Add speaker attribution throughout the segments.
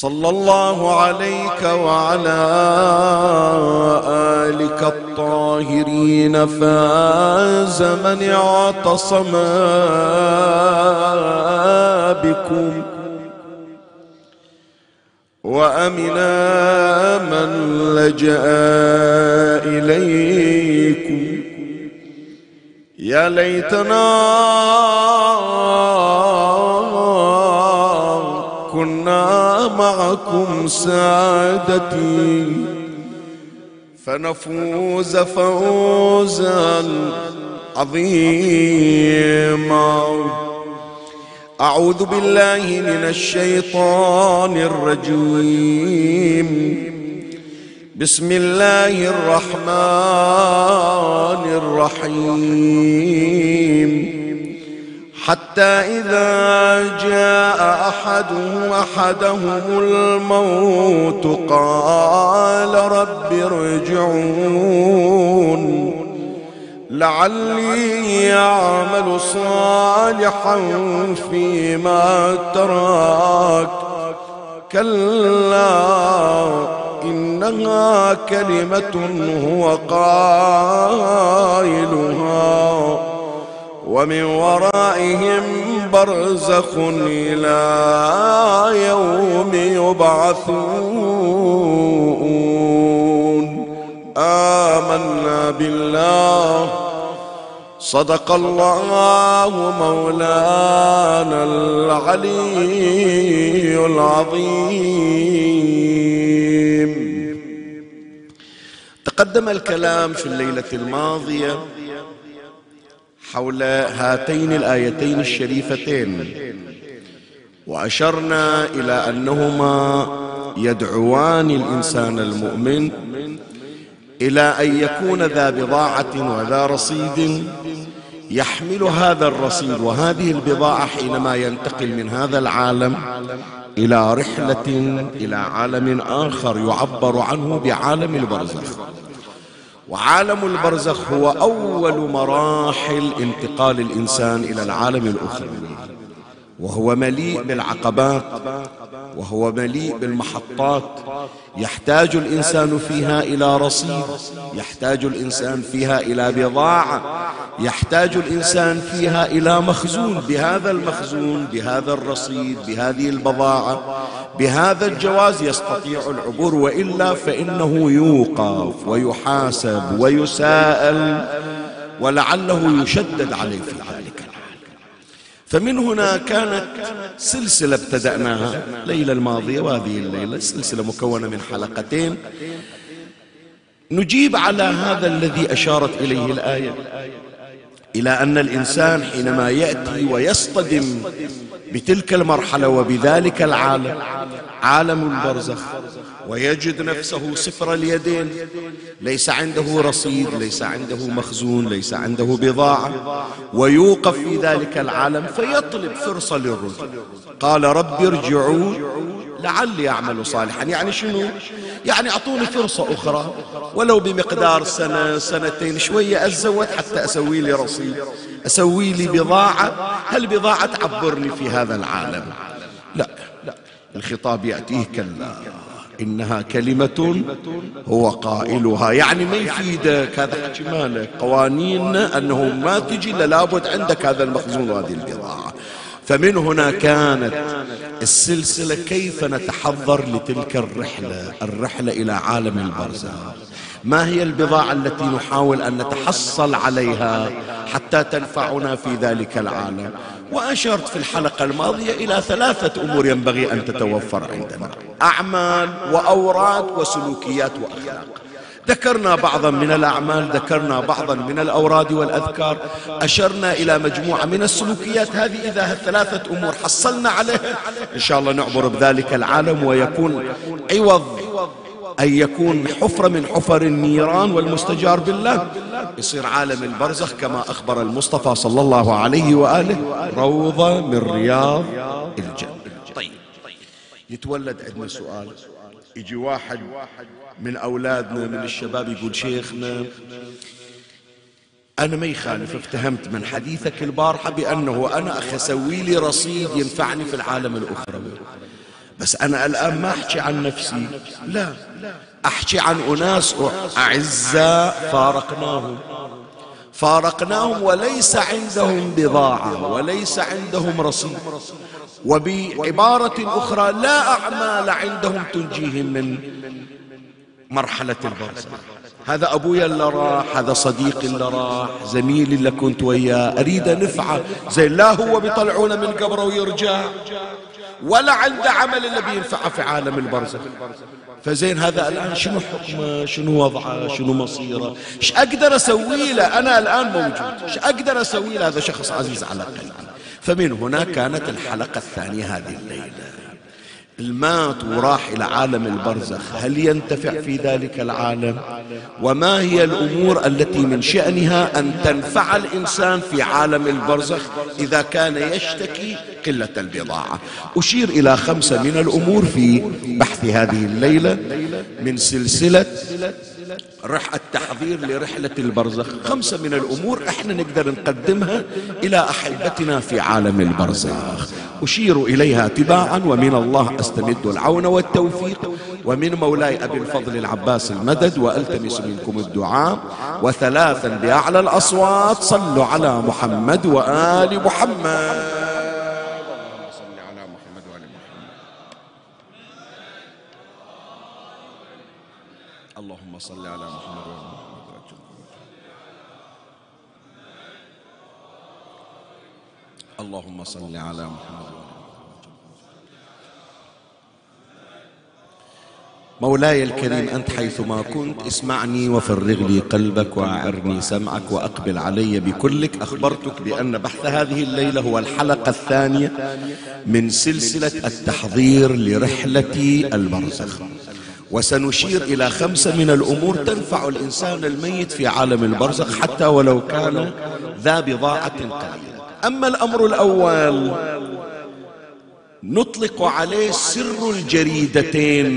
Speaker 1: صلى الله عليك وعلى آلك الطاهرين فاز من اعتصم بكم وأمنا من لجأ إليكم. يا ليتنا كنا معكم سادتي. فنفوز فوزا عظيما. أعوذ بالله من الشيطان الرجيم. بسم الله الرحمن الرحيم. حتى إذا جاء أحدهم أحدهم الموت قال رب ارجعون. لعلي أعمل صالحا فيما ترك كلا إنها كلمة هو قائلها. ومن ورائهم برزخ إلى يوم يبعثون. آمنا بالله. صدق الله مولانا العلي العظيم. تقدم الكلام في الليلة الماضية حول هاتين الآيتين الشريفتين. وأشرنا إلى أنهما يدعوان الإنسان المؤمن إلى أن يكون ذا بضاعة وذا رصيد يحمل هذا الرصيد وهذه البضاعة حينما ينتقل من هذا العالم إلى رحلة إلى عالم آخر يعبر عنه بعالم البرزخ. وعالم البرزخ هو أول مراحل انتقال الإنسان إلى العالم الأخروي وهو مليء بالعقبات وهو مليء بالمحطات. يحتاج الإنسان فيها إلى رصيد. يحتاج الإنسان فيها إلى بضاعة. يحتاج الإنسان فيها إلى مخزون. بهذا المخزون بهذا الرصيد بهذه البضاعة بهذا الجواز يستطيع العبور. وإلا فإنه يوقف ويحاسب ويساءل ولعله يشدد عليه في ذلك فمن هنا كانت سلسلة ابتدأناها الليلة الماضية وهذه الليلة سلسلة مكونة من حلقتين. نجيب على هذا الذي أشارت إليه الآية إلى أن الإنسان حينما يأتي ويصطدم بتلك المرحلة وبذلك العالم عالم البرزخ ويجد نفسه صفر اليدين. ليس عنده رصيد ليس عنده مخزون ليس عنده بضاعة. ويوقف في ذلك العالم فيطلب فرصة للرجوع. قال رب ارجعوا لعلي أعمل صالحا. يعني شنو؟ يعني أعطوني فرصة أخرى. ولو بمقدار سنة سنتين شوية أتزود حتى أسوي لي رصيد. أسوي لي بضاعة. هالبضاعة تعبرني في هذا العالم؟ لا. الخطاب يأتيه كلا. إنها كلمة هو قائلها. يعني ما يفيدك هذا حكي مالك قوانين أنه ما تجي لابد عندك هذا المخزون وهذه البضاعة فمن هنا كانت السلسلة كيف نتحضر لتلك الرحلة الرحلة إلى عالم البرزخ. ما هي البضاعة التي نحاول أن نتحصل عليها حتى تنفعنا في ذلك العالم؟ وأشرت في الحلقة الماضية إلى ثلاثة أمور ينبغي أن تتوفر عندنا أعمال وأوراد وسلوكيات وأخلاق. ذكرنا بعضا من الأعمال ذكرنا بعضا من الأوراد والأذكار. أشرنا إلى مجموعة من السلوكيات. هذه إذا الثلاثة أمور حصلنا عليها إن شاء الله نعبر بذلك العالم ويكون عوض أن يكون حفرة من حفر النيران والمستجار بالله. يصير عالم البرزخ كما أخبر المصطفى صلى الله عليه وآله. روضة من رياض الجنة. طيب. يتولد عندنا سؤال. يجي واحد من أولادنا من الشباب يقول شيخنا أنا ما يخالف افتهمت من حديثك البارحة بأنه أنا أخي أسوي لي رصيد ينفعني في العالم الأخروي. بس أنا الآن ما أحكي عن نفسي. لا. أحكي عن أناس أعزاء فارقناهم. فارقناهم وليس عندهم بضاعة وليس عندهم رصيد. وبعبارة أخرى لا أعمال عندهم تنجيهم من مرحلة البرزخ هذا أبويا اللي راح هذا صديقي اللي راح زميلي اللي كنت وياه. أريد نفعه زي لا هو بيطلعونه من قبره ويرجع. ولا عنده عمل إلا بينفعه في عالم البرزخ. فزين هذا الآن شنو حكمه شنو وضعه شنو مصيره؟ إيش أقدر أسوي له؟ أنا الآن موجود. إيش أقدر أسوي له؟ هذا شخص عزيز على قلبي. فمن هنا كانت الحلقة الثانية هذه الليلة. المات وراح إلى عالم البرزخ. هل ينتفع في ذلك العالم؟ وما هي الأمور التي من شأنها أن تنفع الإنسان في عالم البرزخ إذا كان يشتكي قلة البضاعة؟ أشير إلى خمسة من الأمور في بحث هذه الليلة من سلسلة رح التحضير لرحلة البرزخ. خمسة من الأمور إحنا نقدر نقدمها إلى أحبتنا في عالم البرزخ. أشير إليها تباعا ومن الله أستمد العون والتوفيق. ومن مولاي أبي الفضل العباس المدد وألتمس منكم الدعاء. وثلاثا بأعلى الأصوات صلوا على محمد وآل محمد اللهم صل على محمد وعلى محمد. اللهم صل على محمد مولاي الكريم أنت حيثما كنت اسمعني وفرغ لي قلبك وأعرني سمعك وأقبل علي بكلك. أخبرتك بأن بحث هذه الليلة هو الحلقة الثانية من سلسلة التحضير لرحلة البرزخ وسنشير إلى خمسة من الأمور تنفع الإنسان الميت في عالم البرزخ حتى ولو كان ذا بضاعة قليلة. أما الأمر الأول نطلق عليه سر الجريدتين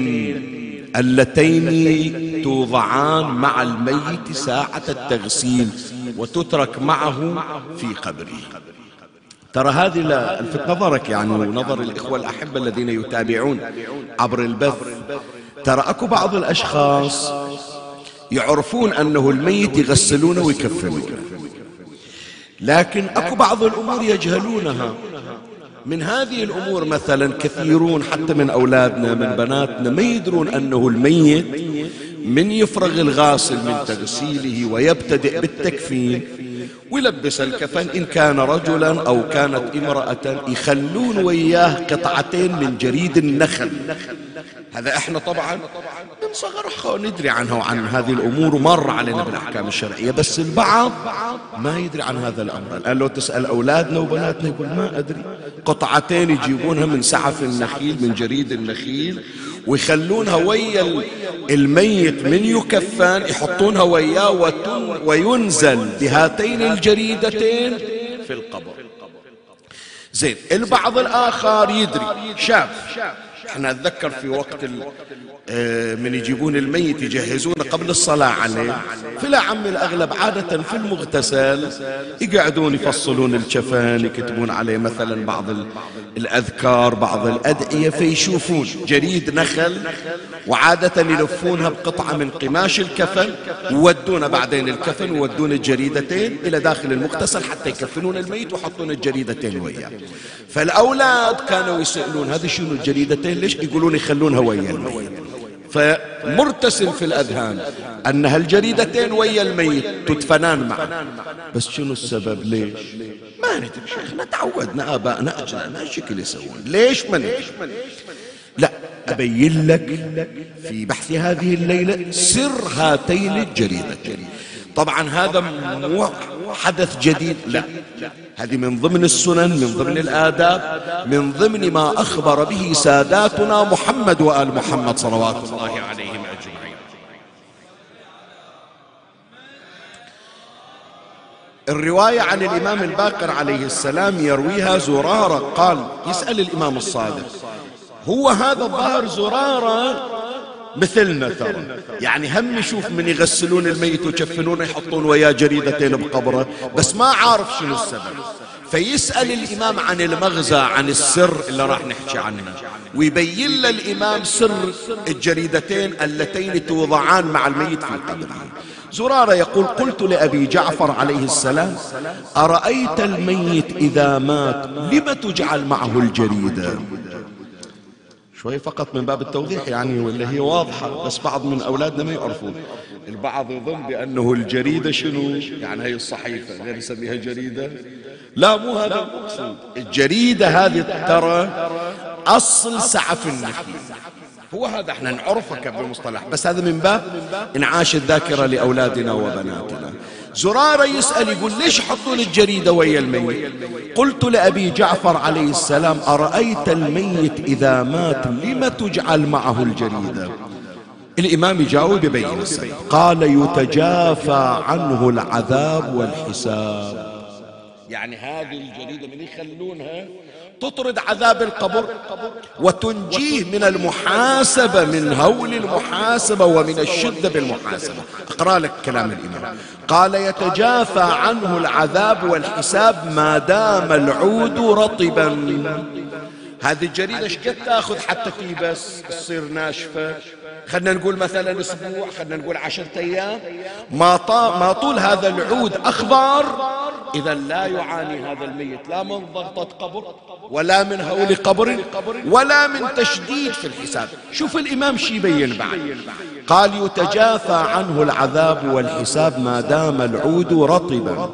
Speaker 1: اللتين توضعان مع الميت ساعة التغسيل وتترك معه في قبره. ترى هذه الفت نظرك يعني ونظر الإخوة الأحبة الذين يتابعون عبر البث ترى أكو بعض الأشخاص يعرفون أنه الميت يغسلونه ويكفنونه لكن أكو بعض الأمور يجهلونها. من هذه الأمور مثلا كثيرون حتى من أولادنا من بناتنا ما يدرون أنه الميت من يفرغ الغاسل من تغسيله ويبتدئ بالتكفين ويلبس الكفن إن كان رجلا أو كانت امرأة يخلون وياه قطعتين من جريد النخل. هذا إحنا طبعا من صغر ندري عنها وعن هذه الأمور مر علينا بالأحكام الشرعية بس البعض ما يدري عن هذا الأمر. الآن لو تسأل أولادنا وبناتنا يقول ما أدري. قطعتين يجيبونها من سعف النخيل من جريد النخيل ويخلونها ويا الميت من يكفان يحطونها وياه وينزل بهاتين الجريدتين في القبر. زين البعض الآخر يدري شاف إحنا اتذكر في وقت آه، من يجيبون الميت يجهزونه قبل الصلاة عليه. فالأعم الأغلب عادة في المغتسل يقعدون يفصلون الكفن يكتبون عليه مثلا بعض الأذكار بعض الأدعية فيشوفون جريد نخل وعادة يلفونها بقطعة من قماش الكفن ويودون بعدين الكفن ويودون الجريدتين إلى داخل المغتسل حتى يكفنون الميت ويحطون الجريدتين وياه. فالأولاد كانوا يسألون هذه شنو الجريدتين؟ ليش؟ يقولون يخلونها ويا الميت. فمرتسم في الأذهان أن هالجريدتين ويا الميت تدفنان معا بس شنو السبب؟ ليش؟ ما ندري شيخنا تعودنا آبائنا أجلنا شكل يسوون؟ ليش ندري؟ لا أبين لك في بحث هذه الليلة سر هاتين الجريدتين طبعا هذا مو حدث جديد. لا هذه من ضمن السنن من ضمن الآداب من ضمن ما أخبر به ساداتنا محمد وآل محمد صلوات الله عليهم أجمعين. الرواية عن الإمام الباقر عليه السلام يرويها زرارة قال يسأل الإمام الصادق. هو هذا الظاهر زرارة مثلنا ترى. يعني هم يشوف من يغسلون الميت ويكفنونه يحطون وياه جريدتين بقبره بس ما عارف شنو السبب. فيسأل الإمام عن المغزى عن السر اللي راح نحكي عنه. ويبين له الإمام سر الجريدتين اللتين توضعان مع الميت في القبر. زرارة يقول قلت لأبي جعفر عليه السلام أرأيت الميت إذا مات لم تجعل معه الجريدة؟ شوي فقط من باب التوضيح يعني واللي هي واضحة بس بعض من أولادنا ما يعرفون البعض يظن بأنه الجريدة شنو؟ يعني هي الصحيفة غير نسميها جريدة؟ لا مو هذا المقصود. الجريدة هذه ترى أصل سعف النخل هو هذا إحنا نعرفه بالمصطلح بس هذا من باب إنعاش الذاكرة لأولادنا وبناتنا. زرارة يسأل يقول ليش يحطون الجريدة ويا الميت؟ قلت لأبي جعفر عليه السلام أرأيت الميت إذا مات لم تجعل معه الجريدة؟ الإمام يجاوب يبين السبب قال يتجافى عنه العذاب والحساب. يعني هذه الجريدة من يخلونها تطرد عذاب القبر وتنجيه من المحاسبة من هول المحاسبة ومن الشدة بالمحاسبة. أقرأ لك كلام الإمام. قال يتجافى عنه العذاب والحساب ما دام العود رطبا. هذه الجريدة إيش قد تأخذ حتى تيبس تصير ناشفة؟ خلنا نقول مثلا أسبوع خلنا نقول عشرة أيام. ما, ما طول هذا العود اخضر اذا لا يعاني هذا الميت لا من ضغطة قبر ولا من هول قبر ولا من تشديد في الحساب. شوف الإمام شي يبين بعد. قال يتجافى عنه العذاب والحساب ما دام العود رطبا.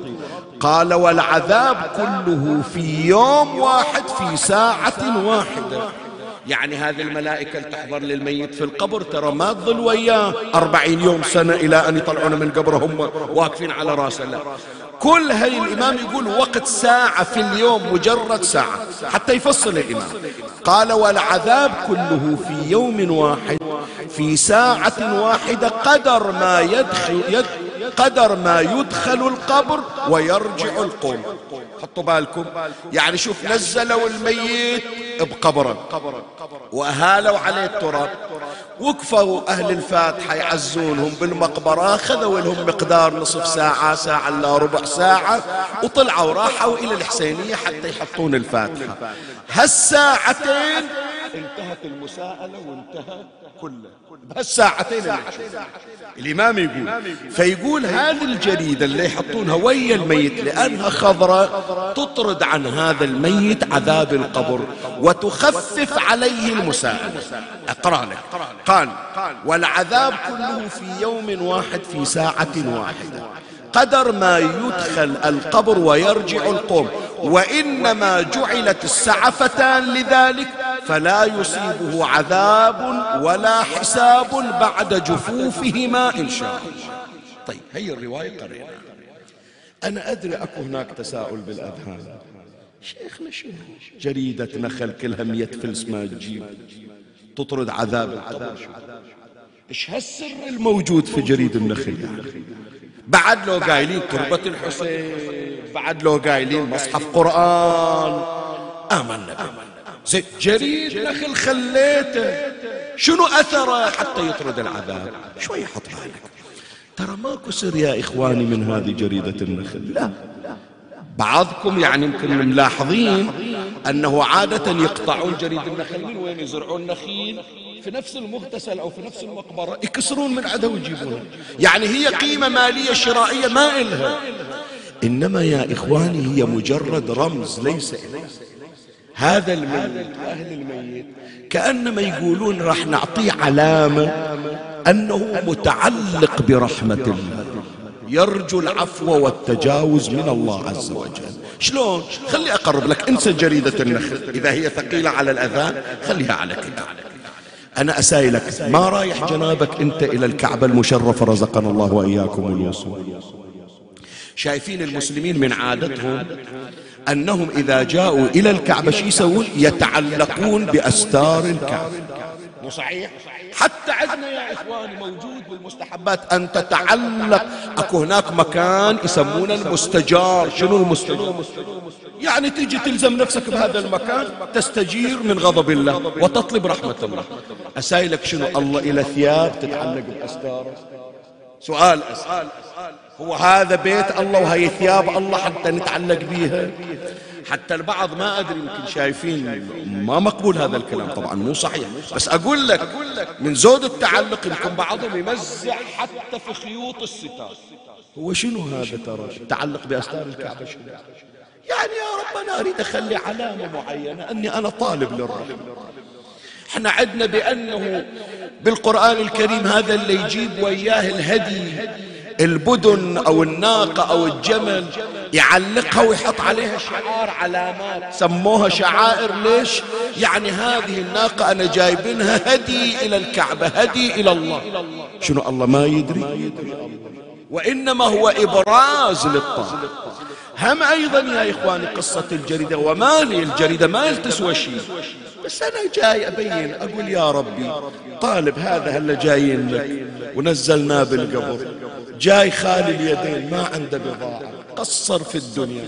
Speaker 1: قال والعذاب كله في يوم واحد في ساعة واحدة. يعني هذه الملائكة اللي تحضر للميت في القبر ترى ما تظل وياه. أربعين يوم سنة إلى أن يطلعون من قبرهم واقفين على راسه. لا. كل هاي الإمام يقول وقت ساعة في اليوم مجرد ساعة. حتى يفصل الإمام. قال والعذاب كله في يوم واحد. في ساعة واحدة قدر ما يدخل, يدخل قدر ما يدخل القبر ويرجع القوم. حطوا بالكم. يعني شوف نزلوا الميت بقبره وأهالوا عليه التراب. وقفوا أهل الفاتحة يعزونهم بالمقبرة. خذوا لهم مقدار نصف ساعة ساعة إلا ربع ساعة. وطلعوا راحوا إلى الحسينية حتى يحطون الفاتحة. هالساعتين انتهت المساءلة وانتهى كله. بهالساعتين الإمام يقول فيقول هذه الجريدة اللي يحطونها ويا الميت لأنها خضراء تطرد عن هذا الميت عذاب القبر وتخفف عليه المساءلة. أقرأ لك. قال والعذاب كله في يوم واحد في ساعة واحدة. قدر ما يدخل القبر ويرجع القوم. وإنما جعلت السعفتان لذلك فلا يصيبه عذاب ولا حساب بعد جفوفهما إن شاء الله. طيب هي الرواية قرينا أنا أدري أكو هناك تساؤل بالأذهان. شيخنا شنو؟ جريدة نخل كلها مية فلس ما تجيب. تطرد عذاب القبر. إيش هالسر الموجود في جريد النخل يعني؟ بعد لو قايلين تربة الحسين بعد لو قايلين مصحف قرآن. آمنا به. زين جريد نخل خليته شنو أثره؟ حتى يطرد العذاب. شوي حط بالك. ترى ماكو سر يا إخواني من هذه جريدة النخل؟ لا. بعضكم يعني يمكن ملاحظين أنه عادة يقطعون جريد النخل من وين يزرعون نخيل؟ في نفس المغتسل أو في نفس المقبرة يكسرون من عنده ويجيبونها يعني هي قيمة مالية شرائية ما إلها. إنما يا إخواني هي مجرد رمز ليس هذا الميت أهل الميت كأنما يقولون راح نعطيه علامة أنه متعلق برحمة الله. يرجو العفو والتجاوز من الله عز وجل. شلون؟ خلي أقرب لك انسى جريدة النخل. إذا هي ثقيلة على الأذان خليها على كده أنا أسائلك ما رايح جنابك أنت إلى الكعبة المشرفة رزقنا الله وإياكم الوصول. شايفين المسلمين من عادتهم أنهم إذا جاءوا إلى الكعبة شو يسوون؟ يتعلقون بأستار الكعبة. مو صحيح؟ حتى عندنا يا إخواني موجود بالمستحبات أن تتعلق. أكو هناك مكان يسمونه المستجار. شنو المستجار؟ يعني تيجي تلزم نفسك بهذا المكان تستجير من غضب الله وتطلب رحمة الله. أسائلك شنو؟ الله إلى ثياب تتعلق بأستار سؤال أسأل. هو هذا بيت الله وهي ثياب الله حتى نتعلق بيها. حتى البعض ما أدري يمكن شايفين ما مقبول هذا الكلام طبعا مو صحيح. بس أقول لك من زود التعلق يمكن بعضهم يمزع حتى في خيوط الستار. هو شنو هذا ترى؟ تعلق بأستار الكعبة شنو؟ يعني يا رب أنا أريد أخلي علامة معينة أني أنا طالب للرحمة إحنا عدنا بأنه بالقرآن الكريم هذا اللي يجيب وياه الهدي. البدن أو الناقة أو الجمل يعلقها ويحط عليها شعار علامات. سموها شعائر. ليش؟ يعني هذه الناقة أنا جايبينها هدي إلى الكعبة هدي إلى الله. شنو الله ما يدري؟ وإنما هو إبراز للطاعة. هم أيضا يا إخواني قصة الجريدة. وما لي الجريدة ما تسوى شيء بس أنا جاي أبين أقول يا ربي طالب هذا هلا جايين لك. ونزلناه بالقبر. جاي خالي اليدين ما عنده بضاعة قصر في الدنيا.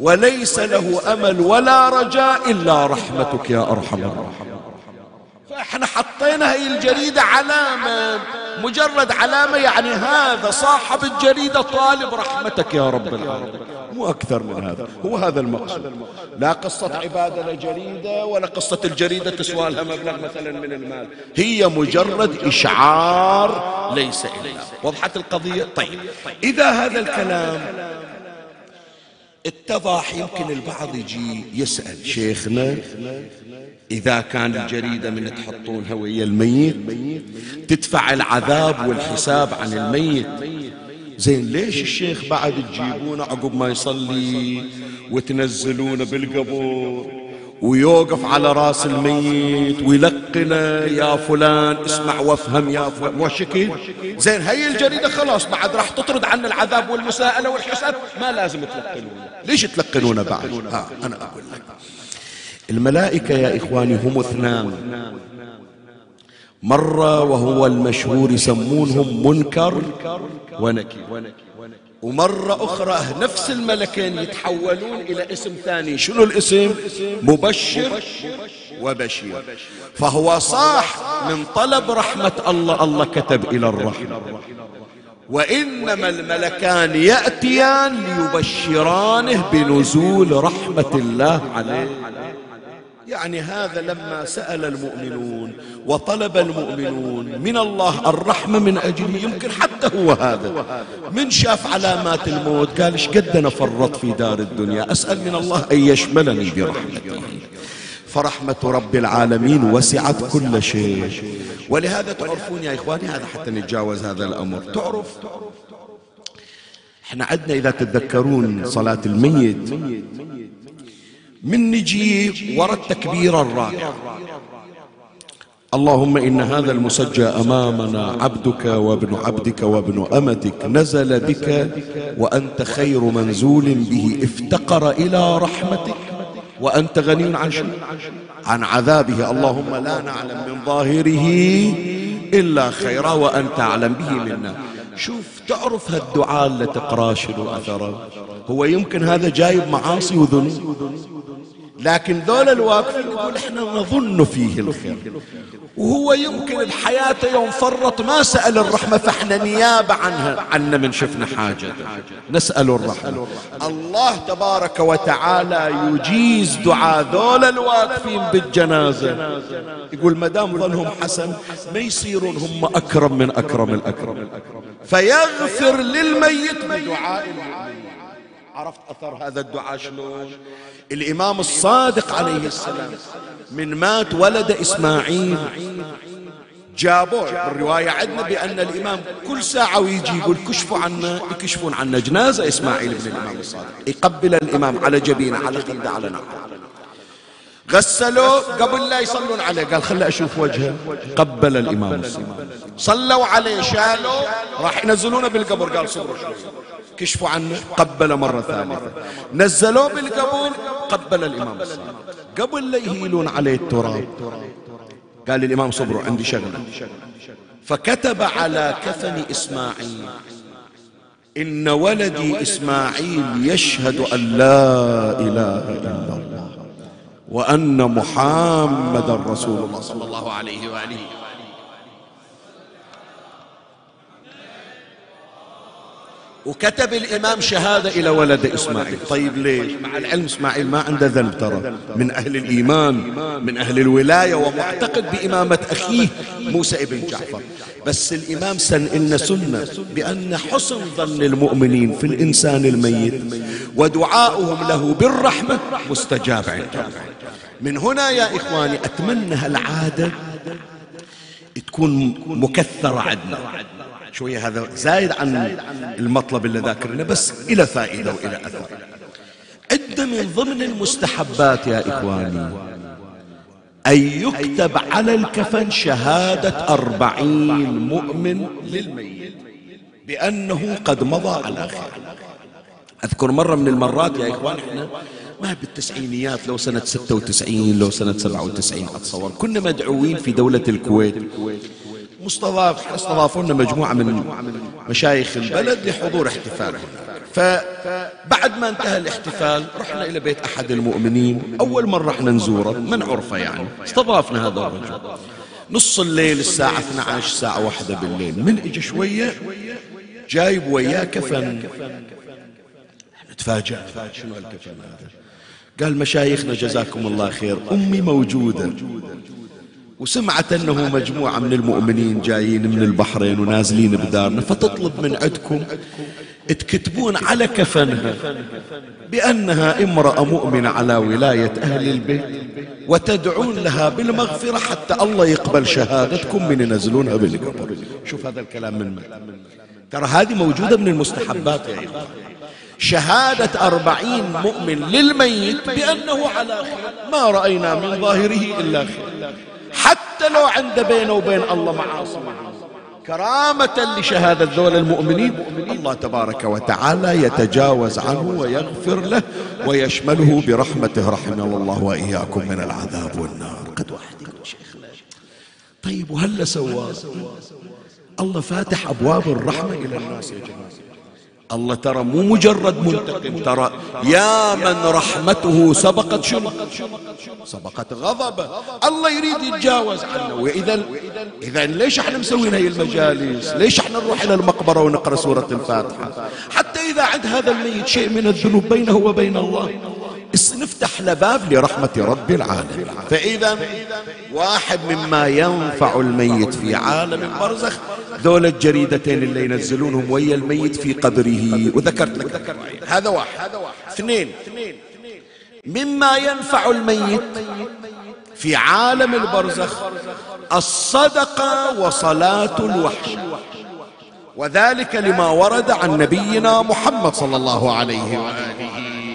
Speaker 1: وليس له أمل ولا رجاء إلا رحمتك يا أرحم الراحمين. فاحنا حطينا هي الجريدة علامة مجرد علامة يعني هذا صاحب الجريدة طالب رحمتك يا رب العالمين. مو أكثر من هذا هو هذا المقصود. لا قصة عبادة لجريدة ولا قصة الجريدة تسوى لها مبلغ مثلا من المال. هي مجرد إشعار ليس إلا. وضحت القضية؟ طيب. إذا هذا الكلام اتضح يمكن البعض يجي يسأل. شيخنا إذا كان الجريدة من تحطونها ويا الميت تدفع العذاب والحساب عن الميت. زين ليش الشيخ بعد تجيبونه عقب ما يصلي وتنزلونه بالقبور ويوقف على راس الميت ويلقنه؟ يا فلان اسمع وافهم يا فلان. وشكل زين هي الجريدة خلاص بعد راح تطرد عنا العذاب والمساءلة والحساب. ما لازم تلقنونه. ليش تلقنونه بعد؟ ها أنا أقول لك. الملائكة يا إخواني هم اثنان. مرة وهو المشهور يسمونهم منكر ونكير ومرة أخرى نفس الملكين يتحولون إلى اسم ثاني. شنو الاسم؟ مبشر وبشير. فهو صاح من طلب رحمة الله. الله كتب إلى الرحمة. وإنما الملكان يأتيان ليبشرانه بنزول رحمة الله عليه. يعني هذا لما سأل المؤمنون وطلب المؤمنون من الله الرحمة من أجله يمكن حتى هو هذا من شاف علامات الموت قال إيش قد أنا فرط في دار الدنيا أسأل من الله أن يشملني برحمته. فرحمة رب العالمين وسعت كل شيء. ولهذا تعرفون يا إخواني هذا حتى نتجاوز هذا الأمر. تعرف إحنا عندنا إذا تتذكرون صلاة الميت. من نجي ورا التكبير الرابع. اللهم إن هذا المسجى أمامنا عبدك وابن عبدك وابن أمتك نزل بك وأنت خير منزول به افتقر إلى رحمتك وأنت غني عن عن عذابه اللهم لا نعلم من ظاهره إلا خيرا وأنت أعلم به منا. شوف تعرف هالدعاء اللي تقرا شنو أثره؟ هو يمكن هذا جايب معاصي وذنوب. لكن ذول الواقفين يقول إحنا نظن فيه الخير. وهو يمكن بحياته يوم فرط ما سأل الرحمة فإحنا نيابة عنها. عنا من شفنا حاجة. نسأل الرحمة. الله تبارك وتعالى يجيز دعاء ذول الواقفين بالجنازة. يقول ما دام ظنهم حسن ما يصيرون هم أكرم من أكرم الأكرم. فيغفر للميت بدعاء عرفت أثر هذا الدعاء شلون؟ الإمام الصادق عليه السلام من مات ولد إسماعيل. جابوه. بالرواية عندنا بأن الإمام كل ساعة ويجي يقول كشفوا عنا يكشفون عنا جنازة إسماعيل بن الإمام الصادق. يقبل الإمام على جبينة على خده على نعمه غسلوه قبل لا يصلون عليه. قال خلي أشوف وجهه. قبل الإمام الصادق. صلوا عليه شالوا راح ينزلونه بالقبر. قال صبروا شوي. كشفوا عنه قبل مرة ثالثة. نزلوه بالقبر قبل الإمام الصادق. قبل لا يهيلون عليه التراب. قال الإمام صبروا عندي شغلة. فكتب على كفن إسماعيل إن ولدي إسماعيل يشهد أن لا إله إلا الله وأن محمد رسول الله صلى الله عليه وآله وكتب الإمام شهادة إلى ولد إسماعيل. طيب ليش مع العلم إسماعيل ما عنده ذنب ترى. من أهل الإيمان من أهل الولاية ومعتقد بإمامة أخيه موسى ابن جعفر. بس الإمام سن إن سنة بأن حسن ظن المؤمنين في الإنسان الميت ودعاؤهم له بالرحمة مستجاب عنده من هنا يا إخواني أتمنى هالعادة تكون مكثرة عندنا. شوية هذا زايد عن المطلب اللي ذاكرنا بس إلى فائدة وإلى أثر. عدة من ضمن المستحبات يا إخواني أن يكتب على الكفن شهادة أربعين مؤمن للميت بأنه قد مضى على خير. أذكر مرة من المرات يا إخوان إحنا ما بالتسعينيات لو سنة ستة وتسعين لو سنة سبعة وتسعين أتصور كنا مدعوين في دولة الكويت مستضاف استضافونا مجموعة من مشايخ البلد لحضور احتفال فبعد ما انتهى الاحتفال رحنا إلى بيت أحد المؤمنين. أول مرة إحنا نزوره من عرفة يعني. استضافنا هذا الرجل. نص الليل الساعة 12 الساعة واحدة بالليل. من اجى شوية جايب وياه كفن. تفاجأ شنو الكفن هذا؟ قال مشايخنا جزاكم الله خير. أمي موجودة. وسمعت أنه مجموعة من المؤمنين جايين من البحرين ونازلين بدارنا فتطلب من عندكم تكتبون على كفنها بأنها امرأة مؤمنة على ولاية أهل البيت وتدعون لها بالمغفرة حتى الله يقبل شهادتكم من ينزلونها بالقبر. شوف هذا الكلام من من. ترى هذه موجودة من المستحبات يا إخوان. شهادة أربعين مؤمن للميت بأنه على خير. ما رأينا من ظاهره إلا خير. حتى لو عنده بينه وبين الله معاصي. كرامة لشهادة ذول المؤمنين الله تبارك وتعالى يتجاوز عنه ويغفر له ويشمله برحمته. رحمه الله وإياكم من العذاب والنار. قد واحد طيب وهلا سوى؟ الله فاتح أبواب الرحمة إلى الناس يا جماعة. الله ترى مو مجرد منتقم ترى يا من رحمته سبقت شنو؟ سبقت غضبه. الله يريد يتجاوز عنه. وإذا إذا ليش إحنا مسوين هاي المجالس؟ ليش إحنا نروح إلى المقبرة ونقرأ سورة الفاتحة؟ حتى إذا عند هذا الميت شيء من الذنوب بينه وبين الله. نفتح له باب لرحمة رب العالمين. فإذا واحد مما ينفع الميت في عالم البرزخ ذول الجريدتين اللي ينزلونهم ويا الميت في قبره وذكرت لك هذا واحد. اثنين مما ينفع الميت في عالم البرزخ الصدقة وصلاة الوحش وذلك لما ورد عن نبينا محمد صلى الله عليه وآله.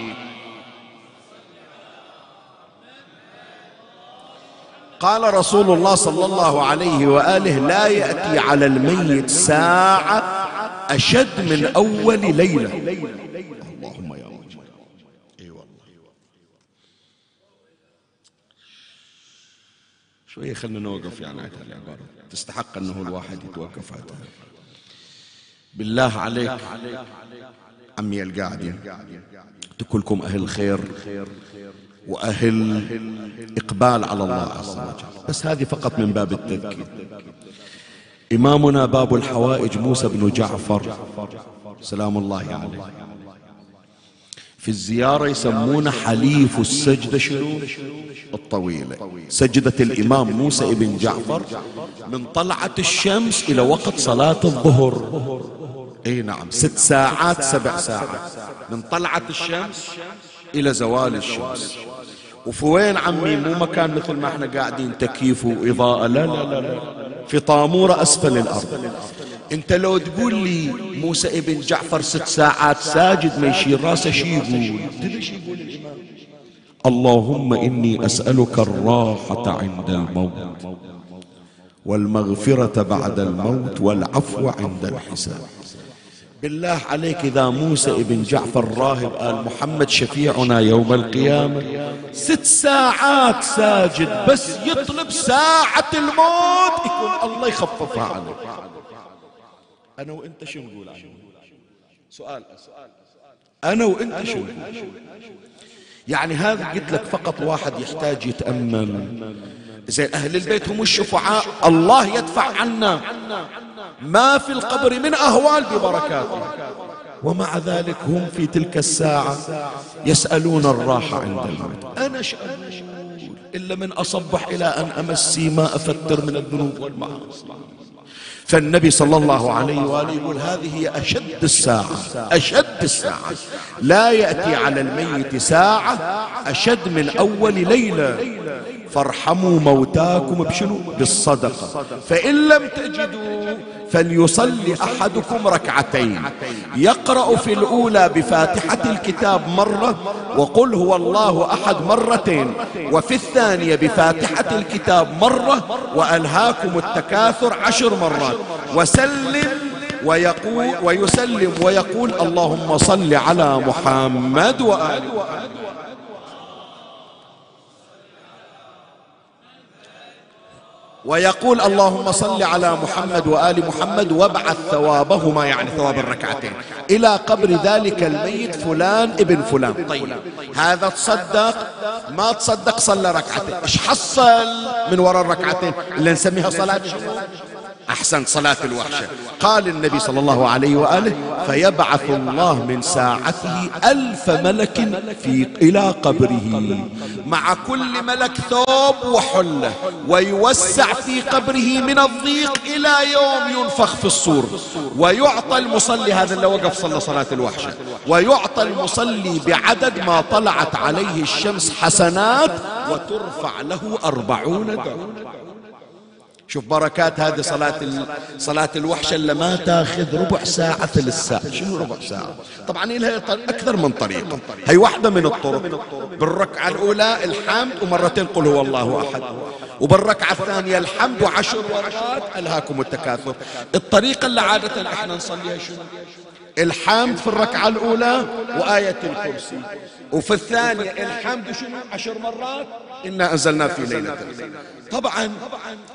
Speaker 1: قال رسول الله صلى الله عليه وآله لا يأتي على الميت ساعة أشد من أول ليلة. اللهم يا مجيد إي والله. شوية خلينا نوقف يعني على العبارة. تستحق أنه الواحد يتوقف على بالله عليك عمي القاعدين كلكم أهل خير وأهل إقبال على الله عز وجل. بس هذه فقط من باب التذكير. إمامنا باب الحوائج موسى بن جعفر سلام الله عليه. في الزيارة يسمونه حليف السجدة الطويلة. سجدة الإمام موسى بن جعفر من طلعة الشمس إلى وقت صلاة الظهر. إي نعم ست ساعات سبع ساعات. من طلعة الشمس إلى زوال الشمس. وفي وين عمي؟ مو مكان مثل ما إحنا قاعدين تكييف وإضاءة. لا لا لا, لا. في طامورة أسفل الأرض. أنت لو تقول لي موسى ابن جعفر ست ساعات ساجد ما يشيل راسه شي يقول؟ اللهم إني أسألك الراحة عند الموت والمغفرة بعد الموت والعفو عند الحساب. بالله عليك إذا موسى ابن جعفر الراهب قال محمد شفيعنا يوم القيامة. ست ساعات ساجد بس يطلب ساعة الموت يكون الله يخففها عنه. أنا وأنت شو نقول عنه؟ سؤال. أنا وأنت شو نقول؟ يعني هذا قلت لك فقط واحد يحتاج يتأمل. زين أهل البيت هم الشفعاء الله يدفع عنا. ما في القبر من أهوال ببركاته ومع ذلك هم في تلك الساعة يسألون الراحة عند الموت. أنا شأقول إلا من أصبح إلى أن أمسي ما أفتر من الذنوب والمعاصي. فالنبي صلى الله عليه وآله يقول هذه أشد الساعة أشد الساعة. لا يأتي على الميت ساعة أشد من أول ليلة. فارحموا موتاكم بشنو؟ بالصدقة. فإن لم تجدوا فليصلي أحدكم ركعتين. يقرأ في الأولى بفاتحة الكتاب مرة وقل هو الله أحد مرتين وفي الثانية بفاتحة الكتاب مرة وألهاكم التكاثر عشر مرات. وسلم ويقول ويسلم ويقول اللهم صل على محمد وآل محمد ويقول اللهم صل على محمد وآل محمد وابعث ثوابهما يعني ثواب الركعتين. إلى قبر ذلك الميت فلان ابن فلان. طيب هذا تصدق؟ ما تصدق صلى ركعتين. إيش حصل من وراء الركعتين؟ اللي نسميها صلاة أحسن صلاة الوحشة. قال النبي صلى الله عليه وآله فيبعث الله من ساعته ألف ملك في إلى قبره. مع كل ملك ثوب وحلة ويوسع في قبره من الضيق إلى يوم ينفخ في الصور. ويعطى المصلي هذا اللي وقف صلى صلاة الوحشة. ويعطى المصلي بعدد ما طلعت عليه الشمس حسنات وترفع له أربعون دعوة شوف بركات هذه صلاة صلاة الوحشة اللي ما تاخذ ربع ساعة ثلث ساعة. شنو ربع ساعة؟ طبعا لها أكثر من طريقة هي واحدة من الطرق. بالركعة الأولى الحمد ومرتين قل هو الله أحد. وبالركعة الثانية الحمد وعشر مرات ألهاكم التكاثر. الطريقة اللي عادة إحنا نصليها شنو؟ الحمد في الركعة الأولى وآية الكرسي. وفي الثانية الحمد شنو؟ عشر مرات إنا أنزلنا في ليلة طبعا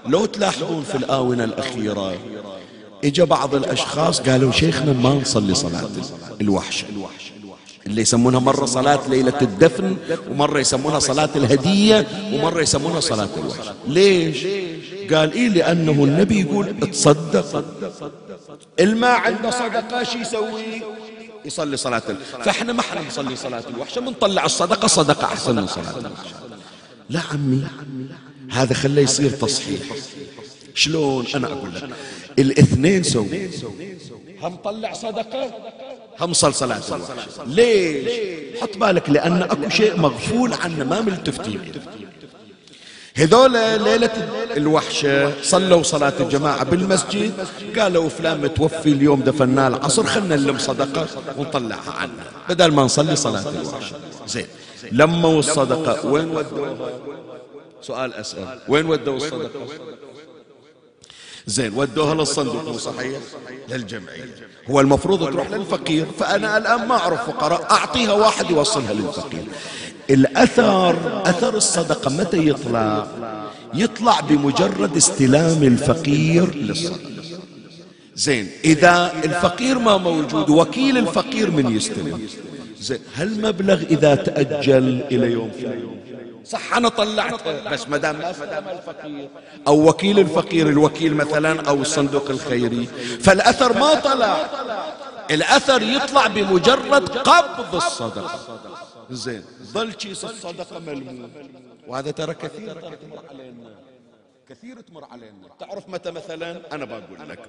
Speaker 1: لو تلاحظون في الآونة الأخيرة إجا بعض الأشخاص قالوا شيخنا ما نصلي صلاة الوحشة اللي يسمونها مرة صلاة ليلة الدفن ومرة يسمونها صلاة الهدية ومرة يسمونها صلاة الوحشة ليش؟ قال إيه؟ لأنه النبي يقول تصدق الماء عنده صدقة شي يسوي؟ يصلي صلاة فاحنا ما إحنا نصلي صلاة الوحشة بنطلع الصدقة صدقة أحسن من صلاة الوحشة لا عمي هذا خليه يصير تصحيح. شلون؟ أنا أقول لك. الاثنين سووا هم طلع صدقة؟ هم صل صلاة الوحشة ليش؟ حط بالك لأن أكو شيء مغفول عنه ما ملتفتين هذول ليلة الوحشة صلوا صلاة الجماعة بالمسجد. قالوا فلان متوفي اليوم دفناه العصر خلنا نلم صدقة ونطلعها عنه بدل ما نصلي صلاة الوحشة. زين. لموا الصدقة. وين ودوها سؤال أسأل. وين ودوا الصدقة؟ زين ودوها للصندوق مو صحيح؟ للجمعية. هو المفروض تروح للفقير فأنا الآن ما أعرف فقراء أعطيها واحد يوصلها للفقير. الأثر أثر الصدقة متى يطلع؟ يطلع بمجرد استلام الفقير للصدقة. زين إذا الفقير ما موجود وكيل الفقير من يستلم. زين هل مبلغ إذا تأجل إلى يوم ثاني صح أنا طلعت بس ما دام الفقير. أو وكيل الفقير الوكيل مثلا أو الصندوق الخيري. فالأثر ما طلع. الأثر يطلع بمجرد قبض الصدقة. زين. ظل كيس الصدقة ملموم. وهذا ترى كثير. تمر علينا. كثير تمر علينا. تعرف متى مثلا؟ أنا بقول لك.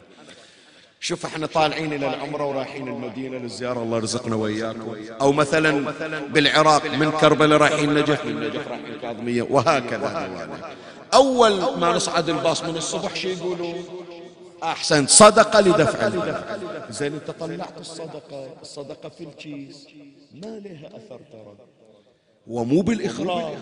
Speaker 1: شوف إحنا طالعين إلى العمرة ورايحين المدينة للزيارة. الله رزقنا وياكم أو مثلا بالعراق من كربلاء رايحين نجف. من نجف رايحين كاظمية. وهكذا. أول ما نصعد الباص من الصبح شو يقولوا؟ أحسن. صدقة لدفع زين أنت طلعت الصدقة. الصدقة في الكيس. ما لها أثر ترى. ومو بالاخراج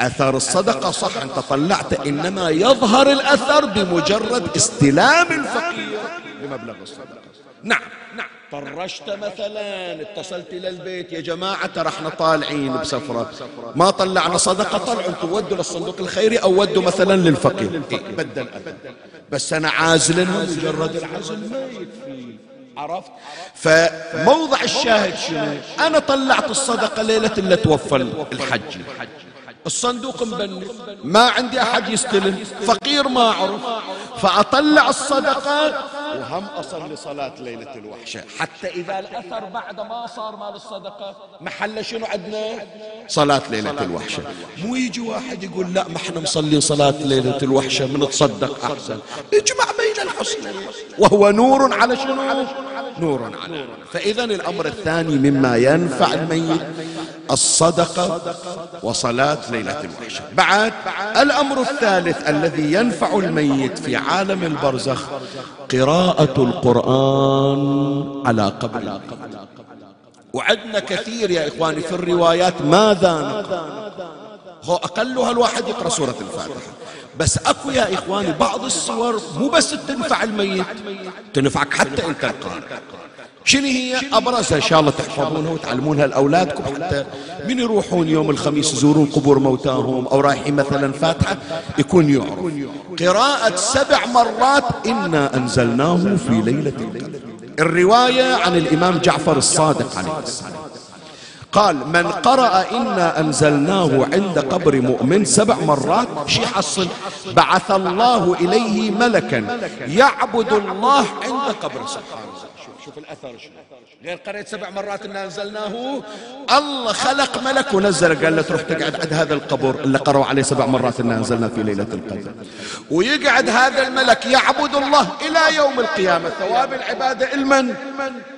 Speaker 1: أثر الصدقة صح أنت طلعت إنما يظهر الأثر بمجرد استلام الفقير بمبلغ الصدقة. نعم. نعم طرشت مثلا اتصلت إلى البيت يا جماعة ترى إحنا طالعين بسفرة. ما طلعنا صدقة طلعوا أنتم ودوا للصندوق الخيري أو ودوا مثلا للفقير. إيه بدل بس أنا عازلها مجرد العزل ما يكفي عرفت؟ فموضع الشاهد شنو؟ أنا طلعت الصدقة ليلة اللي توفى الحج. الصندوق مبني. ما عندي أحد يستلم. فقير ما أعرف فأطلع الصدقة وهم أصلي صلاة ليلة الوحشة. حتى إذا الأثر بعد ما صار مال الصدقة محل شنو عندنا صلاة ليلة الوحشة. مو يجي واحد يقول لا ما إحنا مصلين صلاة ليلة الوحشة من تصدق أحسن. اجمع بين الحسنين وهو نور على شنو؟ نور على فإذا الأمر الثاني مما ينفع الميت الصدقة وصلاة ليلة الوحشة. بعد الأمر الثالث الذي ينفع الميت في عالم البرزخ قراءة القرآن على قبر. وعدنا كثير يا إخواني في الروايات ماذا نقرأ. هو أقلها الواحد يقرأ سورة الفاتحة. بس أكو يا إخواني بعض الصور مو بس تنفع الميت تنفعك حتى أنت القارئ شنو هي أبرزها؟ إن شاء الله تحفظونها وتعلمونها لأولادكم حتى من يروحون يوم الخميس يزورون قبور موتاهم أو رايحين مثلا فاتحة يكون يعرف قراءة سبع مرات إنا أنزلناه في ليلة القدر. الرواية عن الإمام جعفر الصادق عليه السلام. قال من قرأ إنا أنزلناه عند قبر مؤمن سبع مرات شي حصل بعث الله إليه ملكا يعبد الله عند قبر سبحانه شوف الأثر شنو. غير قريت سبع مرات إن أنزلناه. الله خلق ملك ونزل قال له تروح تقعد عند هذا القبر اللي قرأوا عليه سبع مرات إن أنزلنا في ليلة القدر. ويقعد هذا الملك يعبد الله إلى يوم القيامة. ثواب العبادة المن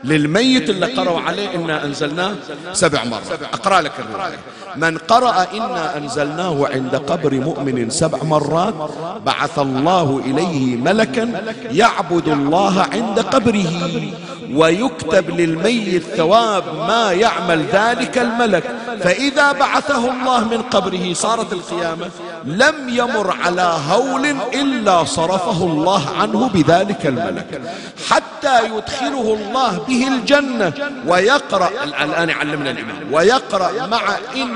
Speaker 1: للميت اللي قرأوا عليه إنا أنزلناه سبع مرات. أقرأ لك الرواية. من قرأ إنا أنزلناه عند قبر مؤمن سبع مرات بعث الله إليه ملكا يعبد الله عند قبره ويكتب للميت ثواب ما يعمل ذلك الملك. فإذا بعثه الله من قبره صارت القيامة لم يمر على هول إلا صرفه الله عنه بذلك الملك. حتى يدخله الله به الجنة ويقرأ الآن يعلمنا الإمام ويقرأ مع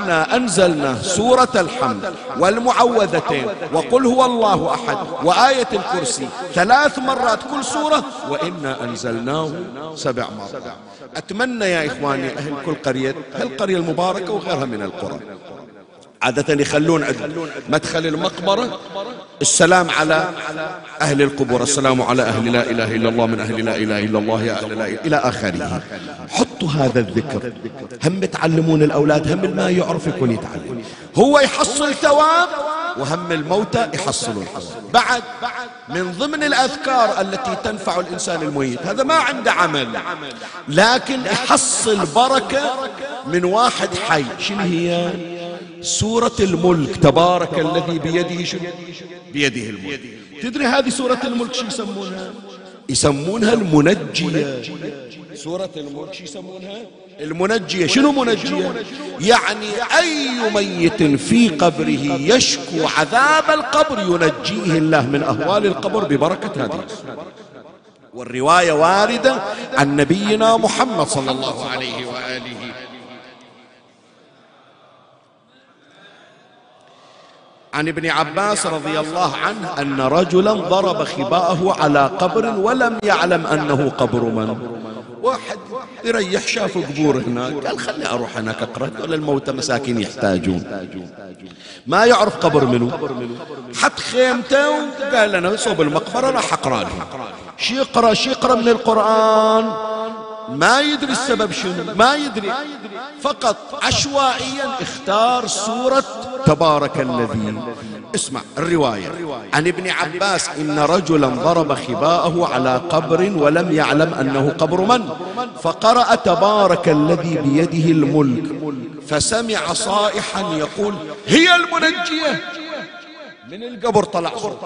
Speaker 1: إنا أنزلنا سورة الحمد والمعوذتين وقل هو الله أحد وآية الكرسي ثلاث مرات كل سورة وإنا أنزلناه سبع مرات. أتمنى يا إخواني أهل كل قرية هالقرية المباركة وغيرها من القرى. عادة يخلون عند مدخل المقبرة السلام على أهل القبور السلام على أهل لا إله إلا الله من أهل لا إله إلا الله يا أهل لا إله إلى آخره. حطوا هذا الذكر. هم تعلمون الأولاد هم ما يعرف يكون يتعلم. هو يحصل ثواب وهم الموتى يحصلون بعد من ضمن الأذكار التي تنفع الإنسان الميت هذا ما عنده عمل لكن يحصل بركة من واحد حي. شنو هي؟ سورة الملك. تبارك الذي بيده شنو؟ بيده الملك. تدري هذه سورة الملك شو يسمونها؟ يسمونها المنجية. سورة شو يسمونها؟ المنجية. شنو منجية؟ يعني أي ميت في قبره يشكو عذاب القبر ينجيه الله من أهوال القبر ببركة هذه. والرواية واردة عن نبينا محمد صلى الله عليه وآله عن ابن عباس رضي الله عنه أن رجلا ضرب خباءه على قبر ولم يعلم أنه قبر من. واحد يريح شاف قبور هناك قال خلي أروح هناك أقرأ ولا الموتى مساكين يحتاجون. ما يعرف قبر منو؟ حط خيمته وقال أنا صوب المقبرة راح أقرأ لهم. شي يقرأ شي يقرأ من القرآن. ما يدري السبب شنو ما يدري. فقط عشوائيا اختار سورة تبارك الذي. اسمع الرواية. عن ابن عباس إن رجلا ضرب خباءه على قبر ولم يعلم أنه قبر من. فقرأ تبارك الذي بيده الملك. فسمع صائحا يقول هي المنجية. من القبر طلع صوت.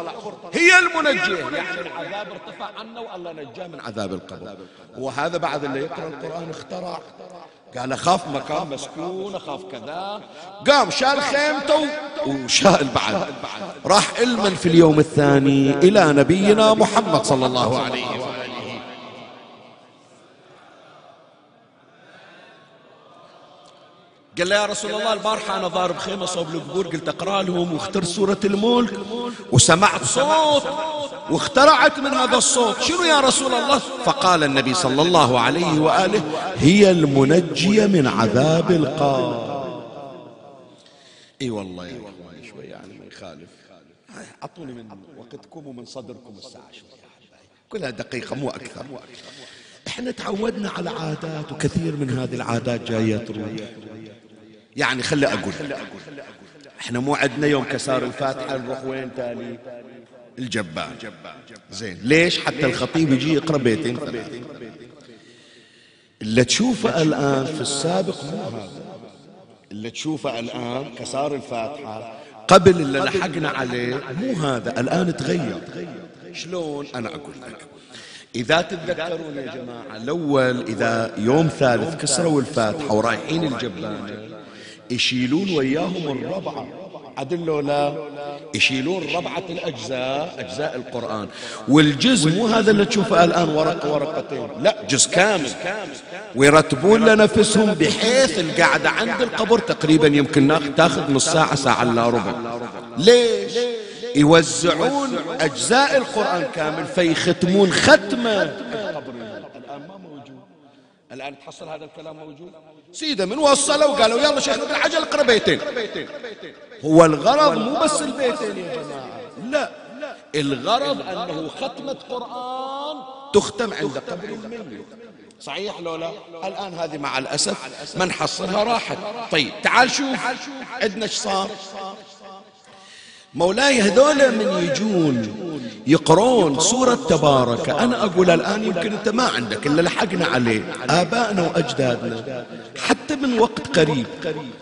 Speaker 1: هي المنجية يعني العذاب ارتفع عنه والله نجاه من عذاب القبر. وهذا بعد اللي يقرأ القرآن اخترع. قال أخاف مكان مسكون أخاف كذا. قام شال خيمته وشال بعد. راح علما في اليوم الثاني إلى نبينا محمد صلى الله عليه وسلم. قال له يا رسول الله البارحة أنا ضارب خيمة صوب القبور قلت أقرأ لهم واختر سورة الملك. وسمعت صوت واخترعت من هذا الصوت. شنو يا رسول الله؟ فقال النبي صلى الله عليه وآله هي المنجية من عذاب القبر إي والله يا إخواني شوي يعني ما يخالف. أعطوني من وقتكم ومن صدركم الساعة شوي كلها دقيقة مو أكثر. إحنا تعودنا على عادات وكثير من هذه العادات جاية تروح. يعني خلي أقول إحنا مو عندنا يوم كسار الفاتحة نروح وين تالي الجبار زين. ليش حتى الخطيب يجي يقرأ بيتين اللي تشوفه الآن في السابق مو هذا. اللي تشوفه الآن كسار الفاتحة قبل اللي لحقنا عليه مو هذا. الآن تغير. شلون؟ أنا أقول لك. إذا تتذكرون يا جماعة الأول إذا يوم ثالث كسروا الفاتحة ورايحين الجبانة يشيلون وياهم الربعة عدل لو لا. يشيلون ربعة الأجزاء أجزاء القرآن. والجزء مو هذا اللي تشوفه الآن ورقة ورقتين. لا جزء كامل. ويرتبون لنفسهم بحيث القعدة عند القبر تقريبا يمكن تاخذ نص ساعة ساعة إلا ربع. ليش؟ يوزعون أجزاء القرآن كامل فيختمون ختمة. القبر الآن تحصل هذا الكلام موجود؟ سيدة من وصلوا وقالوا يلا شيخنا بالعجل اقرا بيتين هو الغرض مو بس البيتين يا جماعة. لا الغرض أنه ختمة قرآن تختم عند قبر الميت صحيح لو لا؟ الآن هذه مع الأسف من حصلها راحت. طيب تعال شوف عندنا إيش صار. مولاي هذول من يجون. يقرون سورة تبارك. أنا أقول الآن يمكن أنت ما عندك إلا لحقنا عليه. آبائنا وأجدادنا. حتى من وقت قريب.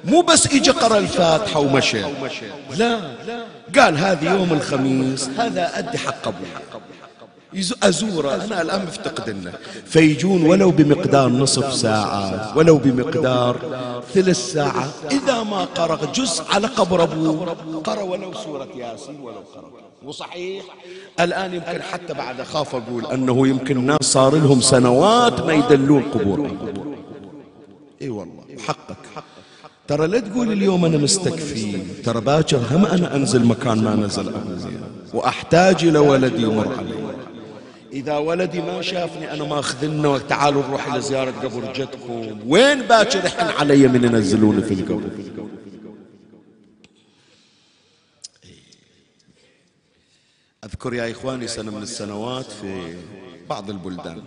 Speaker 1: مو بس إجا قرأ الفاتحة ومشى. لا. قال هذه يوم الخميس. هذا أدي حق أبوي أزوره. أنا الآن مفتقدنه فيجون ولو بمقدار نصف ساعة ولو بمقدار ثلث ساعة. إذا ما قرأ جزء على قبر أبوه. قرأ ولو سورة ياسين ولو قرأ. وصحيح. الآن يمكن حتى بعد أخاف أقول أنه يمكن ناس صار لهم سنوات ما يدلون قبور إي والله حقك. ترى لا تقول اليوم أنا مستكفي. ترى باكر هم أنا أنزل مكان ما نزل أبوي وأحتاج إلى ولدي يمر علي. إذا ولدي ما شافني أنا ما أخذنا تعالوا نروح إلى زيارة قبر جدكم. وين باكر يحن علي من ينزلوني في القبر؟ أذكر يا إخواني سنة من السنوات في بعض البلدان.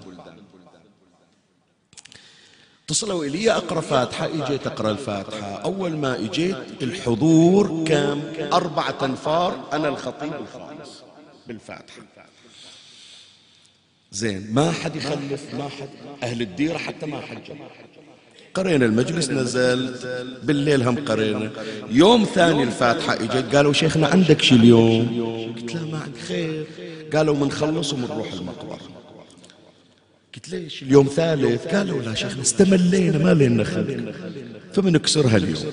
Speaker 1: اتصلوا إلي أقرأ فاتحة إجيت أقرأ الفاتحة. أول ما إجيت الحضور كان أربعة أنفار أنا الخطيب الخامس بالفاتحة. زين ما حد يخلف ما حد أهل الديرة حتى ما حد قرينا المجلس نزل بالليل هم قرينا يوم ثاني الفاتحة إجت قالوا شيخنا عندك شي اليوم؟ قلت لا ما عندي خير. قالوا منخلص ومنروح المقبرة. قلت ليش اليوم ثالث؟ قالوا لا شيخنا استملينا ما لنا خير فبنكسرها اليوم.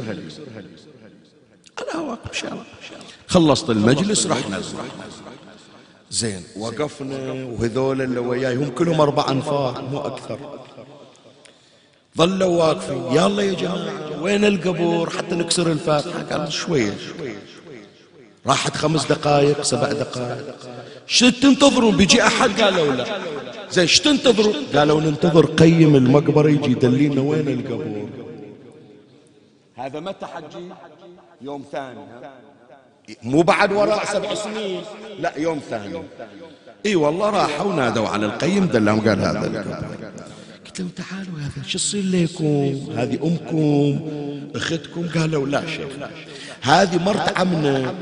Speaker 1: على هواك إن شاء الله. خلصت المجلس رحنا زين وقفنا وهذول اللي وياي هم كلهم أربع أنفار مو أكثر. ظلوا واقفين. يلا يا جماعة وين القبور؟ حتى نكسر الفاتحة قال شوية راحت خمس دقائق سبع دقائق شو تنتظرون؟ بيجي أحد؟ قالوا لا. زين إيش تنتظروا قالوا ننتظر قيم المقبرة يجي يدلينا وين القبور. هذا متى حجي يوم ثاني مو بعد وراء سبع سنين. لا يوم ثاني. إي والله راحوا نادوا على القيم دلهم قال هذا القبر. لهم تعالوا يا شو يصير لكم هذه أمكم أختكم. قالوا لا شيخ هذه مرت عمنا.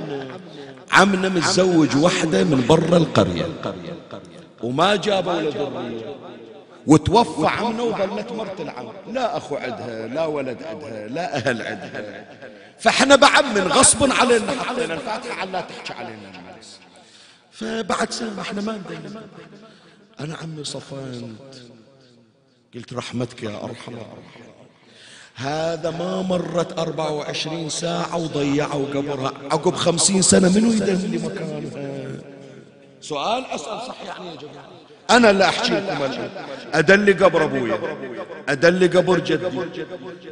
Speaker 1: عمنا متزوج وحدة من برا القرية. وما جابوا له ذرية. وتوفى عمنا وظلت مرت العم. لا أخو عندها لا ولد عندها لا أهل عندها فإحنا بعمن غصب علينا حطينا الفاتحة على لا تحكي علينا فبعد سنه إحنا ما ندري. أنا عمي صفنت. قلت رحمتك يا أرحم هذا ما مرت 24 ساعة وضيعوا قبرها. عقب خمسين سنة منو يدلي مكانها؟ سؤال أسأل صح يعني يا جماعة. أنا اللي أحكي لكم أدلي قبر أبويا. أدلي قبر جدي.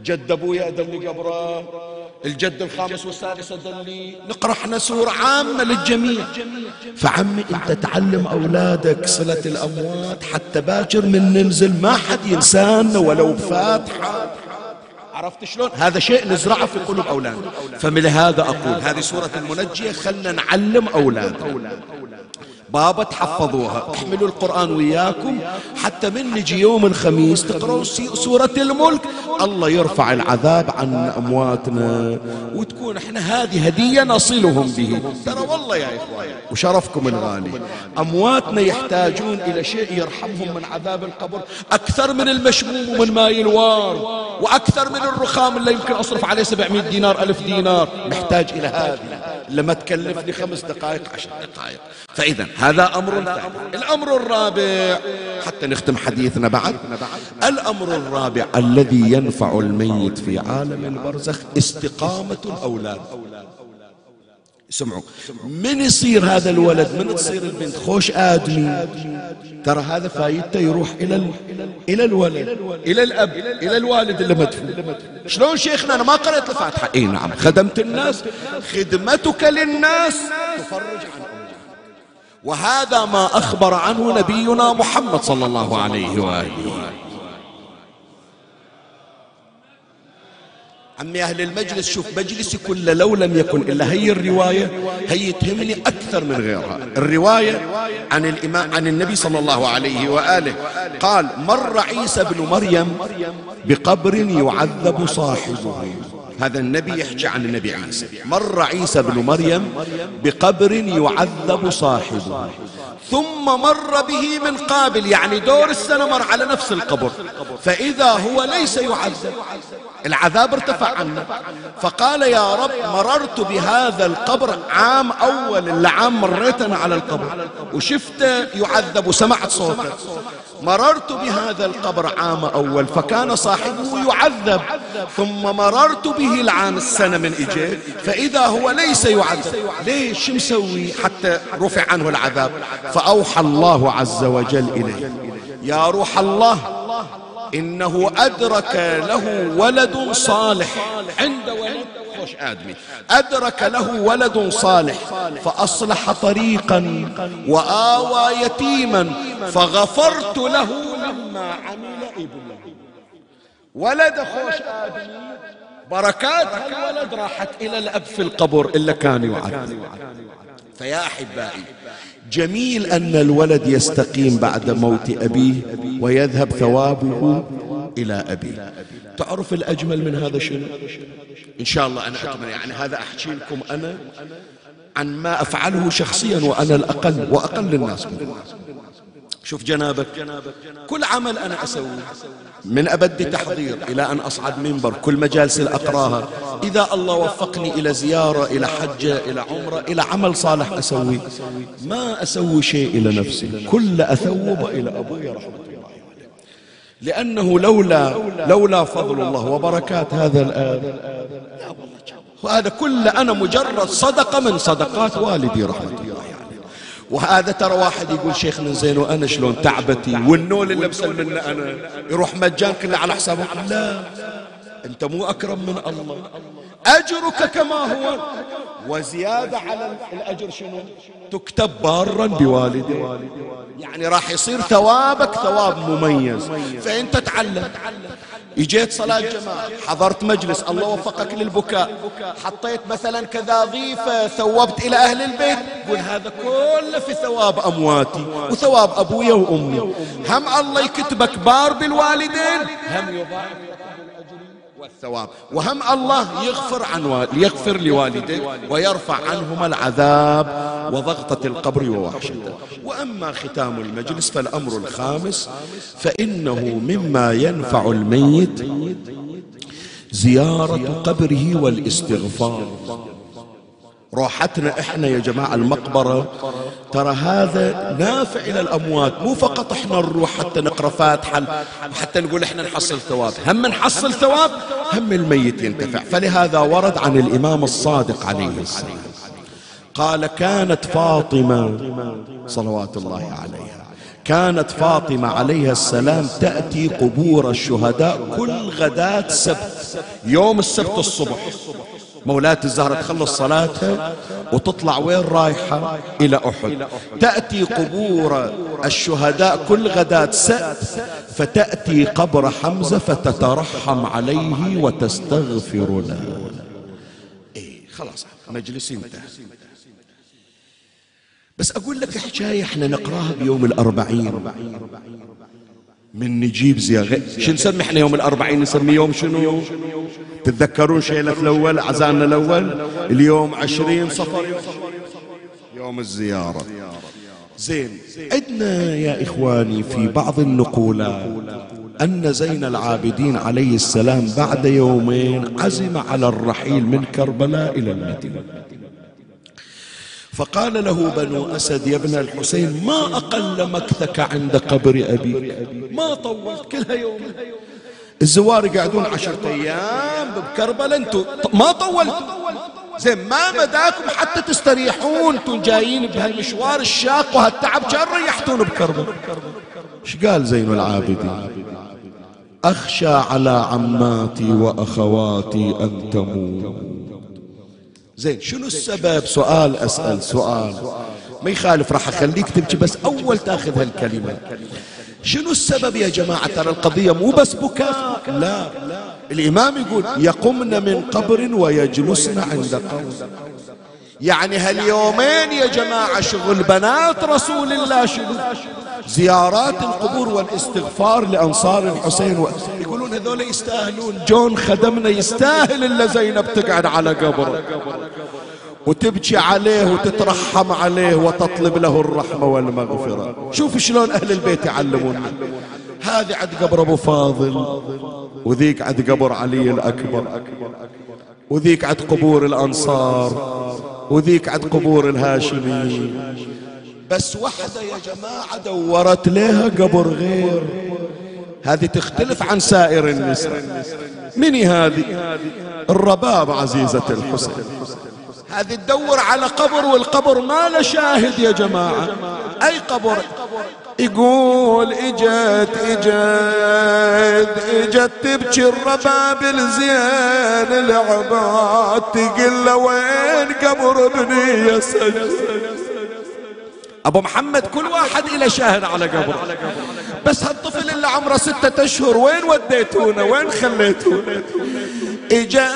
Speaker 1: جد أبويا أدلي قبره. الجد الخامس والسادس أدلي نقرأ إحنا سورة عامة للجميع. فعمي أنت تعلم أولادك صلة الأموات حتى باكر من ننزل ما حد ينسانا ولو بفاتحة. عرفت شلون؟ هذا شيء نزرعه في قلوب أولادنا. فمن هذا أقول هذه سورة المنجية خلنا نعلم أولادنا. بابا تحفظوها. احملوا القرآن وياكم. حتى من نجي يوم الخميس تقرأوا سورة الملك. الله يرفع العذاب عن أمواتنا. وتكون إحنا هذه هدية نصلهم به. ترى والله يا إخوان وشرفكم الغالي. أمواتنا يحتاجون إلى شيء يرحمهم من عذاب القبر. أكثر من المشموم ومن ماي الوار. وأكثر من الرخام اللي يمكن أصرف عليه 700 دينار ألف دينار. نحتاج إلى هذه. لما تكلفني خمس دقائق عشر دقائق. فإذا هذا أمر الأمر الرابع حتى نختم حديثنا بعد. الأمر الرابع الذي ينفع الميت في عالم البرزخ استقامة الأولاد سمعوا. من يصير هذا الولد؟ من تصير البنت؟ خوش آدمي. ترى هذا فايدته يروح إلى إلى الولد إلى الأب إلى الوالد اللي مدفون. شلون شيخنا؟ أنا ما قرأت الفاتحة. إي نعم. خدمت الناس خدمتك للناس. تفرج عن وهذا ما أخبر عنه نبينا محمد صلى الله عليه وآله. عمي أهل المجلس شوف مجلسي كله لو لم يكن إلا هي الرواية هي تهمني أكثر من غيرها. الرواية عن الإمام عن النبي صلى الله عليه وآله. قال مر عيسى بن مريم بقبر يعذب صاحبه. هذا النبي يحكي عن النبي عيسى. مر عيسى بن مريم بقبر يعذب صاحبه. ثم مر به من قابل يعني دور السنة مر على نفس القبر. فإذا هو ليس يعذب العذاب ارتفع عنه فقال يا رب مررت بهذا القبر عام أول اللي عام مريت أنا على القبر وشفته يعذب وسمعت صوته. مررت بهذا القبر عام أول فكان صاحبه يعذب. ثم مررت به العام السنة من إجيه فإذا هو ليس يعذب ليش شو مسوي حتى رفع عنه العذاب؟ فأوحى الله عز وجل إليه. يا روح الله إنه أدرك له ولد صالح. عند ولد خوش آدمي. أدرك له ولد صالح فأصلح طريقا وآوى يتيما فغفرت له لما عمل ابنه. ولد خوش آدمي بركات الولد راحت إلى الأب في القبر إلا كان يعد. فيا أحبائي جميل أن الولد يستقيم بعد موت أبيه ويذهب ثوابه إلى أبيه. تعرف الأجمل من هذا شنو؟ إن شاء الله أنا أتمنى يعني هذا أحكي لكم أنا عن ما أفعله شخصيا وأنا الأقل وأقل الناس منكم شوف جنابك كل عمل أنا أسويه. من أبدي تحضير إلى أن أصعد منبر كل مجالس أقراها إذا الله وفقني إلى زيارة إلى حجة إلى عمرة إلى عمل صالح أسوي ما أسوي شيء إلى نفسي. كل أثوب إلى أبوي رحمة الله لأنه لولا لولا فضل الله وبركات هذا الآن. وهذا كله أنا مجرد صدقة من صدقات والدي رحمة الله وهذا ترى واحد يقول شيخنا زين وأنا شلون تعبتي؟ والنول اللي بسل منه أنا يروح مجان كله على حسابه لا أنت مو أكرم من الله. أجرك كما هو. وزيادة على الأجر شنو؟ تكتب بارا بوالده يعني راح يصير ثوابك ثواب مميز. فأنت تعلم اجيت صلاة جماعة حضرت مجلس الله وفقك للبكاء. حطيت مثلا كذا ضيفة ثوبت إلى أهل البيت قل هذا كله في ثواب أمواتي وثواب أبويا وأمي. هم الله يكتبك بار بالوالدين هم يضاعف والثواب. وهم الله يغفر عن يغفر لوالديه ويرفع عنهما العذاب وضغطة القبر ووحشته. وأما ختام المجلس فالأمر الخامس فإنه مما ينفع الميت زيارة قبره والاستغفار. روحتنا إحنا يا جماعة المقبرة. ترى هذا نافع إلى الأموات مو فقط إحنا نروح حتى نقرأ فاتحة حتى نقول إحنا نحصل ثواب. هم نحصل ثواب هم الميت ينتفع. فلهذا ورد عن الإمام الصادق عليه السلام. قال كانت فاطمة صلوات الله عليها. كانت فاطمة عليها السلام تأتي قبور الشهداء كل غداة سبت يوم السبت الصبح. مولاة الزهرة تخلص صلاتها وتطلع وين رايحة؟ إلى أحد. تأتي قبور الشهداء كل غداة سبت فتأتي قبر حمزة فتترحم عليه وتستغفر له إيه خلاص مجلس انتهى. بس أقول لك حكاية إحنا نقراها بيوم الأربعين. من نجيب زياغة. شو نسمي إحنا يوم الأربعين؟ نسمي يوم شنو؟ تتذكرون شيلة الأول؟ عزانا الأول؟ اليوم عشرين صفر؟ يوم الزيارة. زين عندنا يا إخواني في بعض النقولات أن زين العابدين عليه السلام بعد يومين عزم على الرحيل من كربلاء إلى المدينة. فقال له بنو أسد يا ابن الحسين ما أقل مكثك عند قبر أبيك ما طولت كلها يوم. الزوار يقعدون عشرة أيام بكربلاء أنتم ما طولت زين ما مداكم حتى تستريحون أنتم جايين بهالمشوار الشاق وهالتعب كان ريحتون بكربلاء. إيش قال زين العابدين؟ أخشى على عماتي وأخواتي أن تموت زين شنو السبب؟ سؤال أسأل سؤال. ما يخالف راح أخليك تبكي بس أول تأخذ هالكلمة. شنو السبب يا جماعة؟ ترى القضية مو بس بكاء لا. الإمام يقول يقمن من قبر ويجلسن عند قبر يعني هاليومين يا جماعة شغل بنات رسول الله شنو؟ زيارات القبور والاستغفار لأنصار الحسين و... يقولون هذول يستاهلون. جون خدمنا يستاهل إلا زينب تقعد على قبره. وتبكي عليه وتترحم عليه وتطلب له الرحمة والمغفرة. شوف شلون أهل البيت يعلمون. هذه عند قبر أبو فاضل وذيك عند قبر علي الأكبر وذيك عند قبور الأنصار وذيك عند قبور الهاشمي بس وحدة يا جماعة دورت لها قبر غير. هذه تختلف عن سائر النساء. مني هذه؟ الرباب عزيزة الحسين هذه تدور على قبر والقبر ما له شاهد يا جماعة. أي قبر؟ يقول إجت إجت إجت تبكي الرباب الزين. العباد تقل وين قبر ابني يا سجد أبو محمد كل واحد له شاهد على قبر بس هالطفل اللي عمره ستة أشهر وين وديتونا؟ وين خليتونا؟ إجا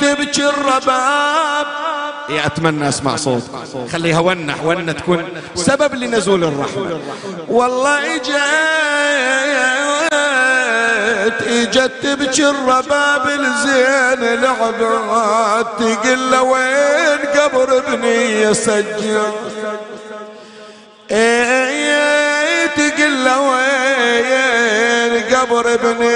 Speaker 1: تبكي الرباب. إيه أتمنى أسمع صوت. خليها ونح ونة تكون سبب لنزول الرحمة. والله اجت اجت تبكي الرباب الزين العباد تقل وين قبر ابني يا سجاد إيه تقل وين قبر ابني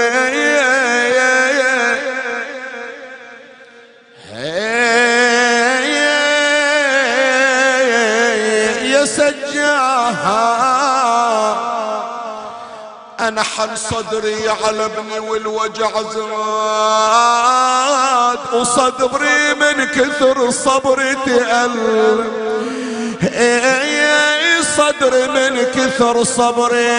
Speaker 1: انحل صدري على ابني والوجع زاد وصدري من كثر صبري تأل صدري من كثر صبري.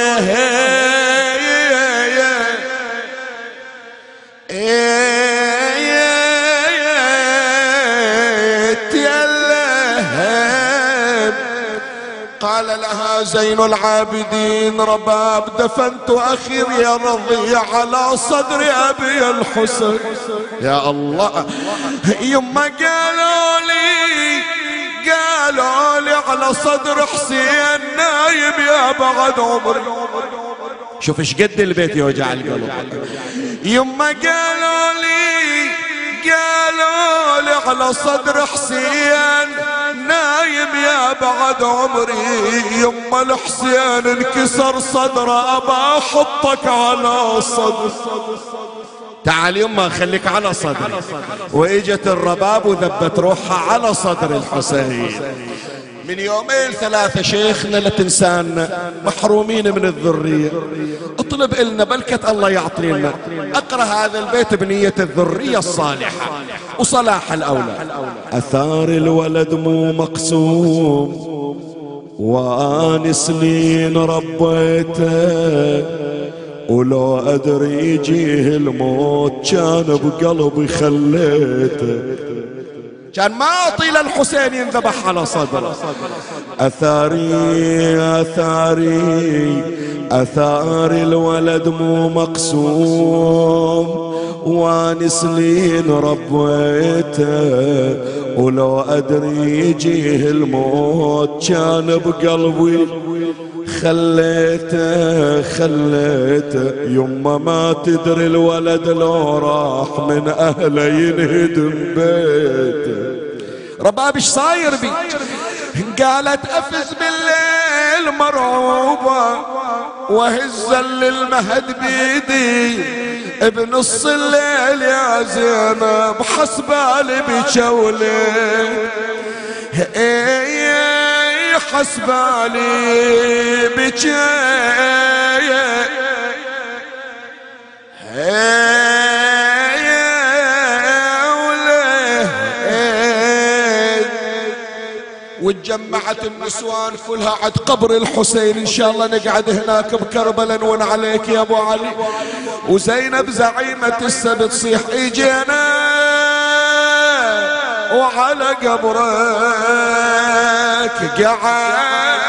Speaker 1: قال لها زين العابدين رباب دفنت أخي يا رضي على صدر أبي الحسن يا الله يما قالوا لي قالوا لي على صدر حسين نايم يا بعد عمري. شوف إيش قد البيت يوجع القلب. يما قالوا لي قالوا لي على صدر حسين نايم يا بعد عمري يما الحسين انكسر صدره أبا أحطك على صدر. تعال يما خليك على صدري. وإجت الرباب وذبت روحها على صدر الحسين. من يومين ثلاثة شيخنا لا تنسانا محرومين من الذرية. اطلب إلنا بلكة الله يعطينا. أقرأ هذا البيت بنية الذرية الصالحة. وصلاح الأولاد. أثار الولد مو مقسوم. وأنا سنين ربيته. ولو أدري يجيه الموت كان بقلبي خليته. كان ما طيل الحسين ينذبح على صدره. أثاري أثاري أثار الولد مو مقسوم. وان سنين ربيته ولو أدري يجيه الموت كان بقلبي. خليته خليته. يما ما تدري الولد لو راح من أهله ينهدم بيته. رباب إيش صاير بي؟ قالت أفز بالليل مرعوبة وهز للمهد بيدي. بنص الليل يا زينب حسبالي بجولي. حسبالي بجاية وتجمعت النسوان كلها عند قبر الحسين. إن شاء الله نقعد هناك بكربلاء نون عليك يا أبو علي. وزينب زعيمة السبت تصيح إجينا وعلى قبرك قعد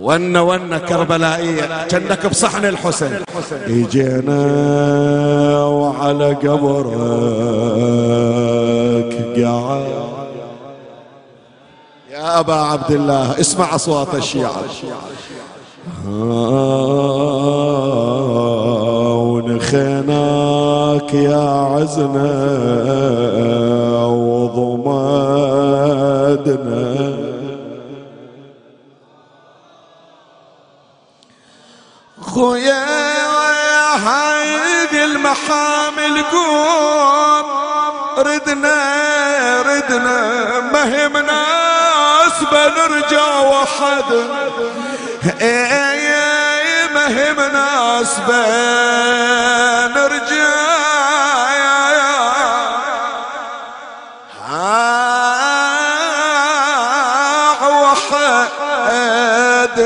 Speaker 1: ون ون كربلائية كنك بصحن الحسين. إجينا وعلى قبرك قعد يا أبا عبد الله اسمع أصوات الشيعة. ونخيناك يا عزنا وضمادنا. خويا هاي المحامل قوم ردنا ردنا مهمنا بنرجع وحد مهم بنرجع وحد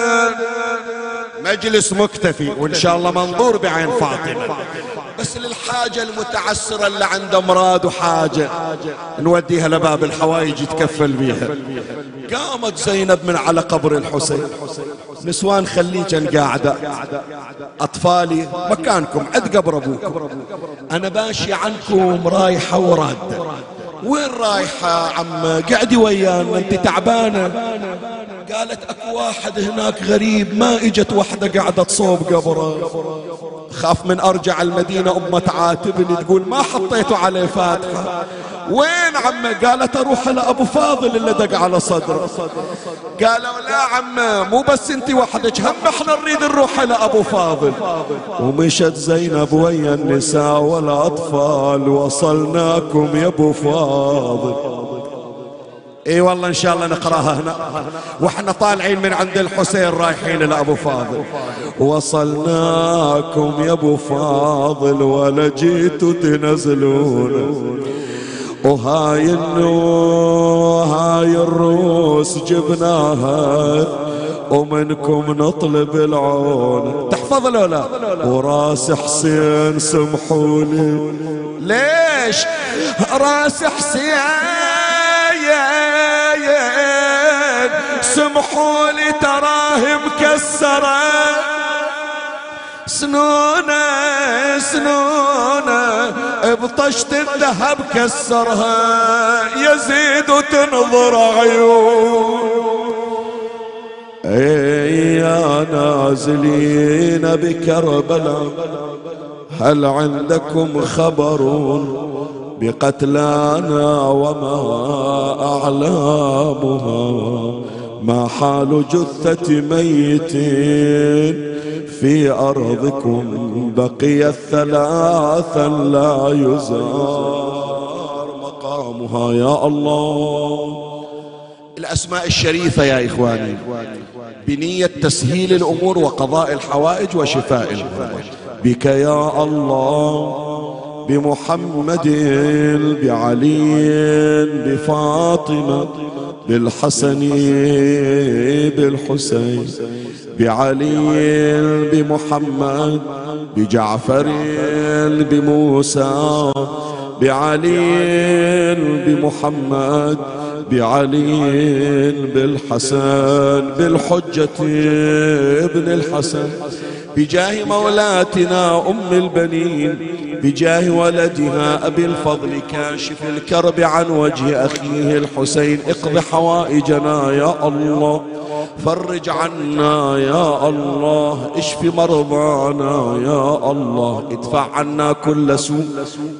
Speaker 1: مجلس مكتفي وإن شاء الله منظور بعين فاطمة. بس للحاجة المتعسرة اللي عنده أمراض وحاجة نوديها لباب الحوايج يتكفل بيها. قامت زينب من على قبر الحسين. نسوان خليجا قاعدة. أطفالي مكانكم عد قبر أبوكم. أنا باشي عنكم رايحة ورادة. وين رايحة عم قعدي ويانا أنت تعبانة. قالت أكو واحد هناك غريب ما إجت وحدة قاعدة تصوب قبره. خاف من أرجع المدينة أمة تعاتبني تقول ما حطيته عليه فاتحة. وين عمه؟ قالت أروح لابو فاضل اللي دق على صدره. قالوا لا عمه مو بس أنت وحدك هم إحنا نريد نروح لابو فاضل. ومشت زينب ويا النساء والأطفال وصلناكم يا أبو فاضل. إي والله إن شاء الله نقرأها هنا. وإحنا طالعين من عند الحسين رايحين لابو فاضل. وصلناكم يا أبو فاضل ولا جيتوا تنزلون. وهاي النو هاي الروس جبناها ومنكم نطلب العون. تحفظ لو لا وراس حسين سمحولي ليش؟ راس حسين سمحوا لي تراه مكسرة سنونة سنونة بطشت الذهب كسرها. يزيد وتنظر عيون. اي يا نازلين بكربلاء هل عندكم خبر بقتلانا وما أعلامها؟ ما حال جثة ميت في أرضكم بقي الثلاثا لا يزار مقامها يا الله. الأسماء الشريفة يا إخواني بنية تسهيل الأمور وقضاء الحوائج وشفاء الأمور. بك يا الله بمحمد بعلي بفاطمة بالحسن بالحسين بعلي بمحمد بجعفر بموسى بعلي بمحمد بعلي بالحسن بالحجة ابن الحسن بجاه مولاتنا أم البنين بجاه ولدها أبي الفضل كاشف الكرب عن وجه أخيه الحسين. اقض حوائجنا يا الله. فرج عنا يا الله اشف مرضانا يا الله. ادفع عنا كل سوء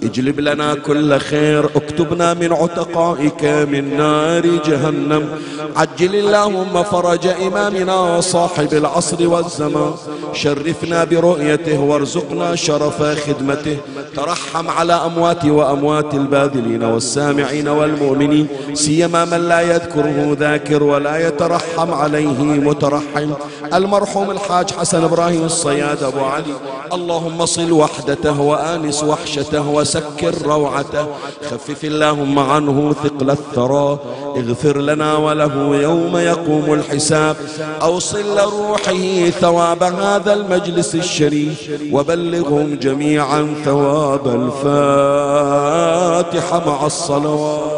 Speaker 1: اجلب لنا كل خير. اكتبنا من عتقائك من نار جهنم. عجل اللهم فرج إمامنا صاحب العصر والزمان. شرفنا برؤيته وارزقنا شرف خدمته. ترحم على أموات وأموات الباذلين والسامعين والمؤمنين. سيما من لا يذكره ذاكر ولا يترحم عليه مترحم. المرحوم الحاج حسن إبراهيم الصياد أبو علي. اللهم صل وحدته وآنس وحشته وسكر روعته. خفف اللهم عنه ثقل الثرى. اغفر لنا وله يوم يقوم الحساب. أوصل لروحه ثواب هذا المجلس الشريف. وبلغهم جميعا ثواب الفاتحة مع الصلوات.